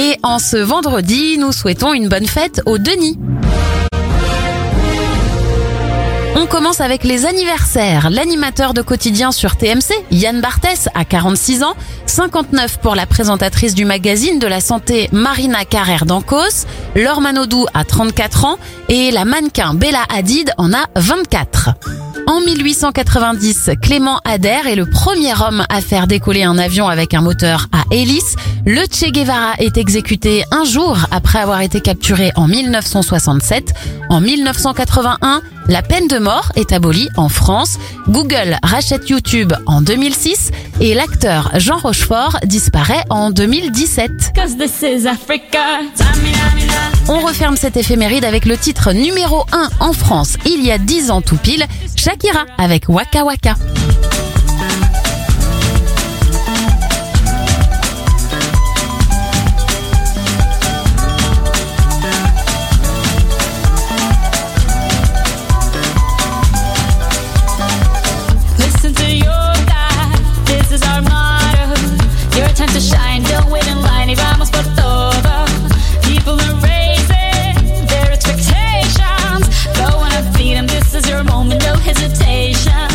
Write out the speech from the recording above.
Et en ce vendredi, nous souhaitons une bonne fête au Denis. On commence avec les anniversaires. L'animateur de quotidien sur TMC, Yann Barthès, a 46 ans, 59 pour la présentatrice du magazine de la santé Marina Carrère d'Ancos, Laure Manodou a 34 ans et la mannequin Bella Hadid en a 24. En 1890, Clément Ader est le premier homme à faire décoller un avion avec un moteur à hélice. Le Che Guevara est exécuté un jour après avoir été capturé en 1967. En 1981, la peine de mort est abolie en France. Google rachète YouTube en 2006 et l'acteur Jean Rochefort disparaît en 2017. On referme cette éphéméride avec le titre numéro 1 en France il y a 10 ans tout pile, Shakira avec Waka Waka. Your moment, no hesitation.